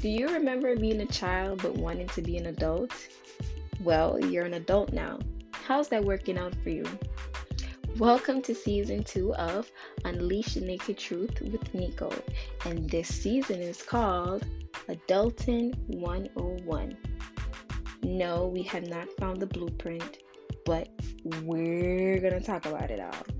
Do you remember being a child but wanting to be an adult? Well, you're an adult now. How's that working out for you? Welcome to season two of Unleash the Naked Truth with Nico, and this season is called Adulting 101. No, we have not found the blueprint, but we're gonna talk about it all.